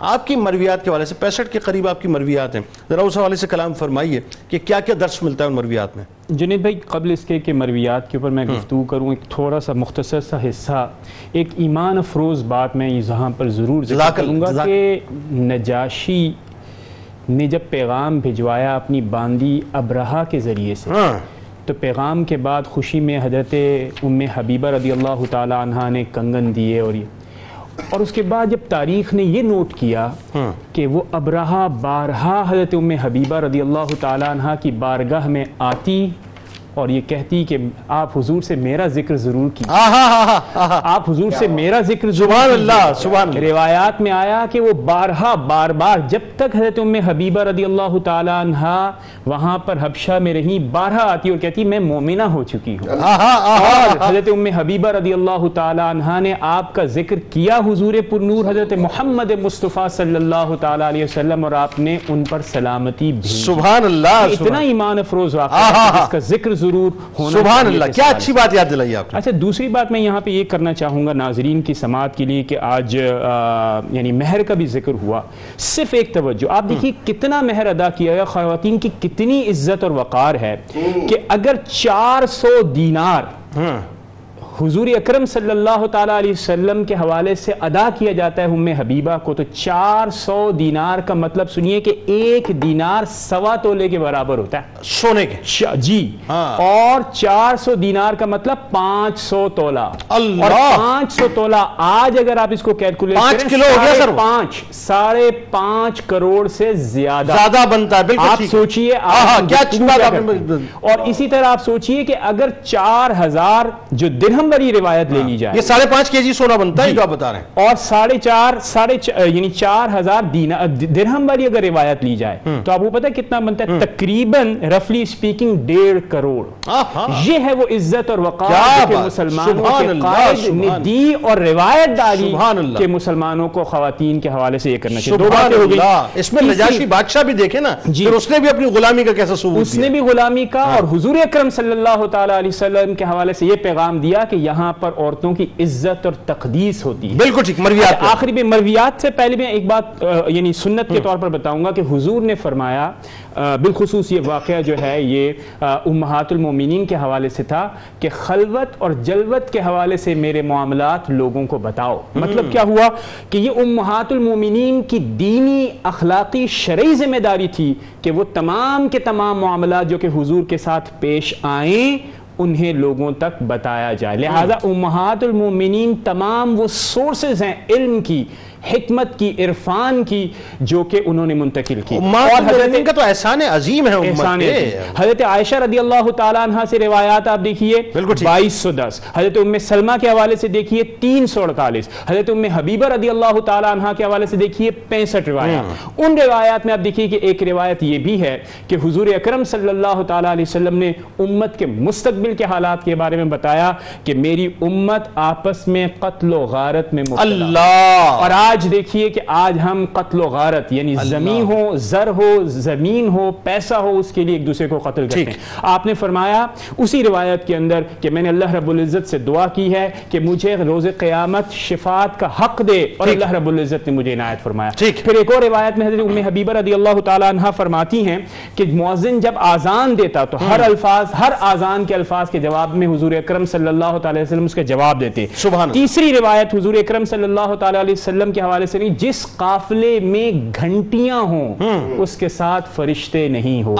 آپ کی مرویات کے حوالے سے پینسٹھ کے قریب آپ کی مرویات ہیں۔ ذرا اس حوالے سے کلام فرمائیے کہ کیا کیا درس ملتا ہے ان مرویات میں؟ جنید بھائی قبل اس کے کہ مرویات کے اوپر میں گفتگو کروں ایک تھوڑا سا مختصر سا حصہ ایک ایمان افروز بات میں یہاں پر ضرور ذکر کروں گا کہ نجاشی نے جب پیغام بھجوایا اپنی باندی ابرہا کے ذریعے سے ہاں۔ تو پیغام کے بعد خوشی میں حضرت ام حبیبہ رضی اللہ تعالی عنہ نے کنگن دیے اور یہ اور اس کے بعد جب تاریخ نے یہ نوٹ کیا کہ وہ ابرہا بارہا حضرت ام حبیبہ رضی اللہ تعالی عنہ کی بارگاہ میں آتی اور یہ کہتی کہ آپ حضور سے میرا ذکر ضرور کی آہا آہا آہا آپ حضور سے میرا ذکر ضرور سبحان کیجیے۔ اللہ، سبحان اللہ۔ روایات میں آیا کہ وہ بارہا بار بار جب تک حضرت ام حبیبہ رضی اللہ تعالی عنہ وہاں پر حبشہ میں رہی بارہا آتی اور کہتی میں مومنہ ہو چکی ہوں۔ آہا آہا اور حضرت ام حبیبہ رضی اللہ تعالی عنہ نے آپ کا ذکر کیا حضور پر نور حضرت محمد مصطفیٰ صلی اللہ تعالی علیہ وسلم اور آپ نے ان پر سلامتی بھیجی۔ سبحان اللہ اتنا ایمان افروز واقعہ جس کا ذکر ضرور ہونا سبحان اللہ کیا اچھی بات یاد دلائی آپ اچھا دوسری بات میں یہاں پہ یہ کرنا چاہوں گا ناظرین کی سماعت کے لیے کہ آج یعنی مہر کا بھی ذکر ہوا۔ صرف ایک توجہ آپ دیکھیے کتنا مہر ادا کیا گیا خواتین کی کتنی عزت اور وقار ہے کہ اگر چار سو دینار ہاں۔ حضور اکرم صلی اللہ تعالیٰ علیہ وسلم کے حوالے سے ادا کیا جاتا ہے ام حبیبہ کو تو چار سو دینار کا مطلب سنیے کہ ایک دینار سوا تولے کے برابر ہوتا ہے سونے کے جی ہاں۔ اور چار سو دینار کا مطلب پانچ سو تولہ اللہ! اور پانچ سو تولہ آج اگر آپ اس کو کیلکولیٹ پانچ کلو ہو گیا سر؟ پانچ ساڑھے پانچ کروڑ سے زیادہ زیادہ بنتا ہے بالکل آپ۔ سوچئے۔ اور اسی طرح آپ سوچئے کہ اگر چار ہزار جو درہم والی روایت لے لی جائے۔ یہ ساڑھے پانچ کے جی سونا بنتا ہے جی۔ جو آپ بتا رہے ہیں۔ اور ساڑھے چار ساڑھے یعنی چار ہزار درہم والی اگر روایت لی جائے تو آپ کو پتہ ہے کتنا بنتا ہے؟ تقریباً رفلی سپیکنگ ڈیڑھ کروڑ۔ یہ ہے وہ عزت اور وقار بات، مسلمانوں کے قائد نے سبحان دی اور روایت اللہ۔ کہ مسلمانوں کو خواتین کے حوالے سے یہ کرنا چاہیے۔ دو باتیں ہو گئی اس میں نجاشی بادشاہ بھی دیکھے نا جی۔ پھر اس نے بھی اپنی غلامی کا کیسا ثبوت اس نے دیا۔ بھی غلامی کا اور حضور اکرم صلی اللہ تعالی علیہ وسلم کے حوالے سے یہ پیغام دیا کہ یہاں پر عورتوں کی عزت اور تقدیس ہوتی ہے۔ بالکل ٹھیک مرویات پہ آخری میں مرویات سے پہلے میں ایک بات یعنی سنت کے طور پر بتاؤں گا کہ حضور نے فرمایا بالخصوص یہ واقعہ جو ہے یہ امہات المومنین کے حوالے سے تھا کہ خلوت اور جلوت کے حوالے سے میرے معاملات لوگوں کو بتاؤ۔ مطلب کیا ہوا کہ یہ امہات المومنین کی دینی اخلاقی شرعی ذمہ داری تھی کہ وہ تمام کے تمام معاملات جو کہ حضور کے ساتھ پیش آئیں انہیں لوگوں تک بتایا جائے۔ لہذا امہات المومنین تمام وہ سورسز ہیں علم کی حکمت کی عرفان کی جو کہ انہوں نے منتقل کی۔ اور حضرت کا تو احسان عظیم ہے امت احسان ہے۔ حضرت عائشہ رضی اللہ تعالیٰ عنہ سے روایات آپ دیکھیے ٹھیک۔ بائیس سو دس۔ حضرت ام سلمہ کے حوالے سے دیکھیے تین سو اڑتالیس۔ حضرت ام حبیبہ رضی اللہ تعالیٰ عنہ کے حوالے سے دیکھیے پینسٹھ روایات۔ ان روایات میں آپ دیکھیے کہ ایک روایت یہ بھی ہے کہ حضور اکرم صلی اللہ تعالیٰ علیہ وسلم نے امت کے مستقبل کے حالات کے بارے میں بتایا کہ میری امت آپس میں قتل و غارت میں مبتلا۔ اللہ۔ اور آج دیکھیے کہ آج ہم قتل و غارت یعنی زمین ہو زر ہو زمین ہو پیسہ ہو اس کے لیے ایک دوسرے کو قتل کرتے۔ ہیں آپ نے فرمایا اسی روایت کے اندر کہ میں نے اللہ رب العزت سے دعا کی ہے کہ مجھے روز قیامت شفاعت کا حق دے اور۔ اللہ رب العزت نے مجھے عنایت فرمایا۔ پھر ایک اور روایت میں حضرت ام حبیبہ رضی اللہ تعالیٰ عنہ فرماتی ہیں کہ مؤذن جب آزان دیتا تو ہر الفاظ ہر آزان کے الفاظ کے جواب میں حضور اکرم صلی اللہ تعالی وسلم اس کا جواب دیتے۔ تیسری روایت حضور اکرم صلی اللہ تعالی علیہ وسلم کے حوالے سے نہیں جس قافلے میں گھنٹیاں ہوں اس کے ساتھ فرشتے نہیں ہو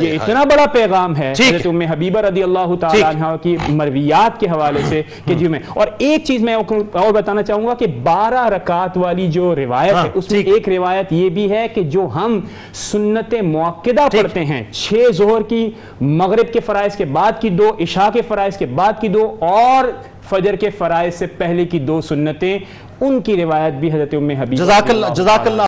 یہ اتنا بڑا پیغام ہے۔ حضرت ام حبیبہ رضی اللہ تعالی۔ عنہ کی مرویات کے حوالے سے کہ جی میں اور ایک چیز میں اور بتانا چاہوں گا کہ بارہ رکعت والی جو روایت ہاں، ہے اس میں۔ ایک روایت یہ بھی ہے کہ جو ہم سنت موقدہ پڑھتے ہیں چھ ظہر کی مغرب کے فرائض کے بعد کی دو عشاء کے فرائض کے بعد کی دو اور فجر کے فرائض سے پہلے کی دو سنتیں ان کی روایت بھی حضرت ام حبیبہ جزاک اللہ جزاک اللہ